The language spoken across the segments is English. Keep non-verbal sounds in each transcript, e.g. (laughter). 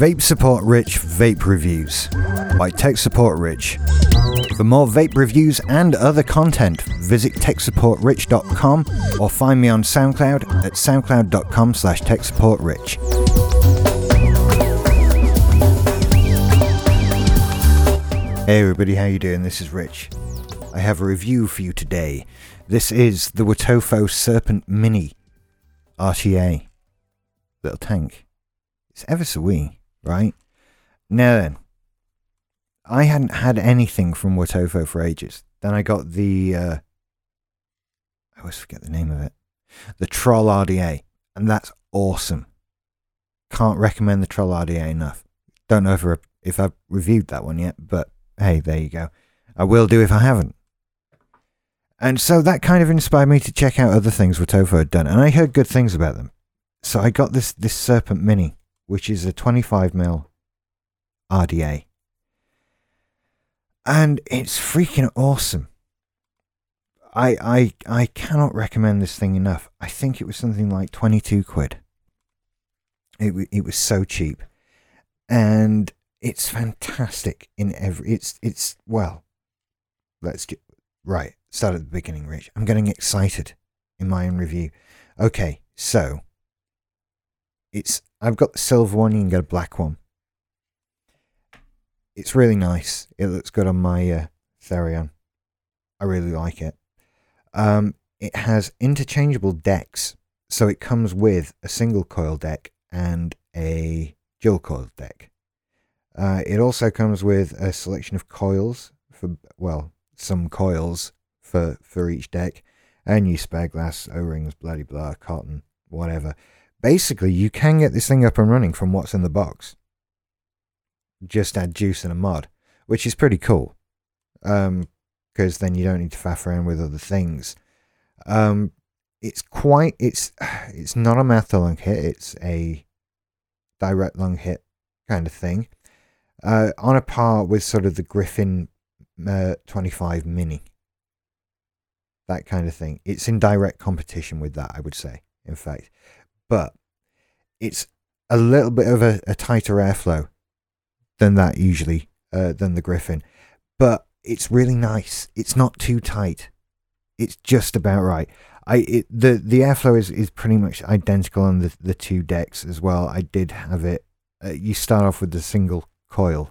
Vape Support Rich Vape Reviews by Tech Support Rich. For more vape reviews and other content, visit techsupportrich.com or find me on SoundCloud at soundcloud.com slash techsupportrich. Hey everybody, how you doing? This is Rich. I have a review for you today. This is the Wotofo Serpent Mini RTA. Little tank. It's ever so wee, right? Now then, I hadn't had anything from Wotofo for ages. Then I got the, uh, I always forget the name of it, the Troll RDA, and that's awesome. Can't recommend the Troll RDA enough. Don't know if, I- if I've reviewed that one yet, but hey, there you go. I will do if I haven't. And so that kind of inspired me to check out other things Wotofo had done, and I heard good things about them. So I got this this Serpent Mini, which is a 25mm RDA, and it's freaking awesome. I I I cannot recommend this thing enough. I think it was something like 22 quid. It it was so cheap, and it's fantastic in every. It's it's well. Let's get, right start at the beginning, Rich. I'm getting excited in my own review. Okay, so it's I've got the silver one. You can get a black one. It's really nice. It looks good on my uh, Therion. I really like it. Um, it has interchangeable decks, so it comes with a single coil deck and a dual coil deck. Uh, it also comes with a selection of coils for well, some coils for for each deck, and new spare glass, O rings, bloody blah, cotton, whatever. Basically, you can get this thing up and running from what's in the box. Just add juice and a mod, which is pretty cool, because then you don't need to faff around with other things. Um, it's quite it's (sighs) it's not a mouth lung hit; it's a direct lung hit kind of thing. Uh, on a par with sort of the Griffin uh, 25 Mini. That kind of thing. It's in direct competition with that, I would say, in fact. But it's a little bit of a, a tighter airflow than that usually, uh, than the Griffin. But it's really nice. It's not too tight. It's just about right. I it, the the airflow is, is pretty much identical on the the two decks as well. I did have it. Uh, you start off with the single coil,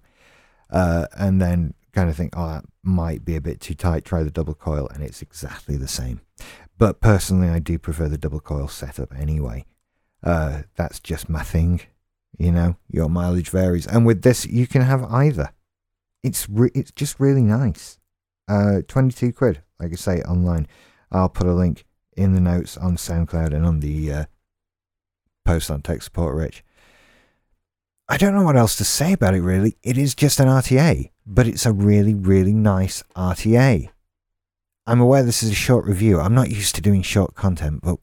uh, and then kind of think, oh, that might be a bit too tight. Try the double coil, and it's exactly the same. But personally, I do prefer the double coil setup anyway. Uh, that's just my thing. You know, your mileage varies, and with this, you can have either. It's re- it's just really nice. Uh, twenty two quid, like I say, online. I'll put a link in the notes on SoundCloud and on the uh, post on Tech Support Rich. I don't know what else to say about it really. It is just an RTA, but it's a really, really nice RTA. I'm aware this is a short review. I'm not used to doing short content, but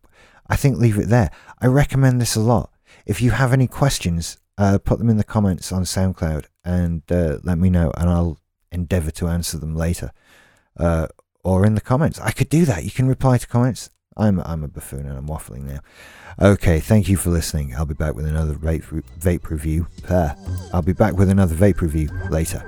I think leave it there. I recommend this a lot. If you have any questions, uh, put them in the comments on SoundCloud and uh, let me know, and I'll endeavour to answer them later. Uh, or in the comments. I could do that. You can reply to comments. I'm I'm a buffoon and I'm waffling now. Okay, thank you for listening. I'll be back with another vape, vape review. I'll be back with another vape review later.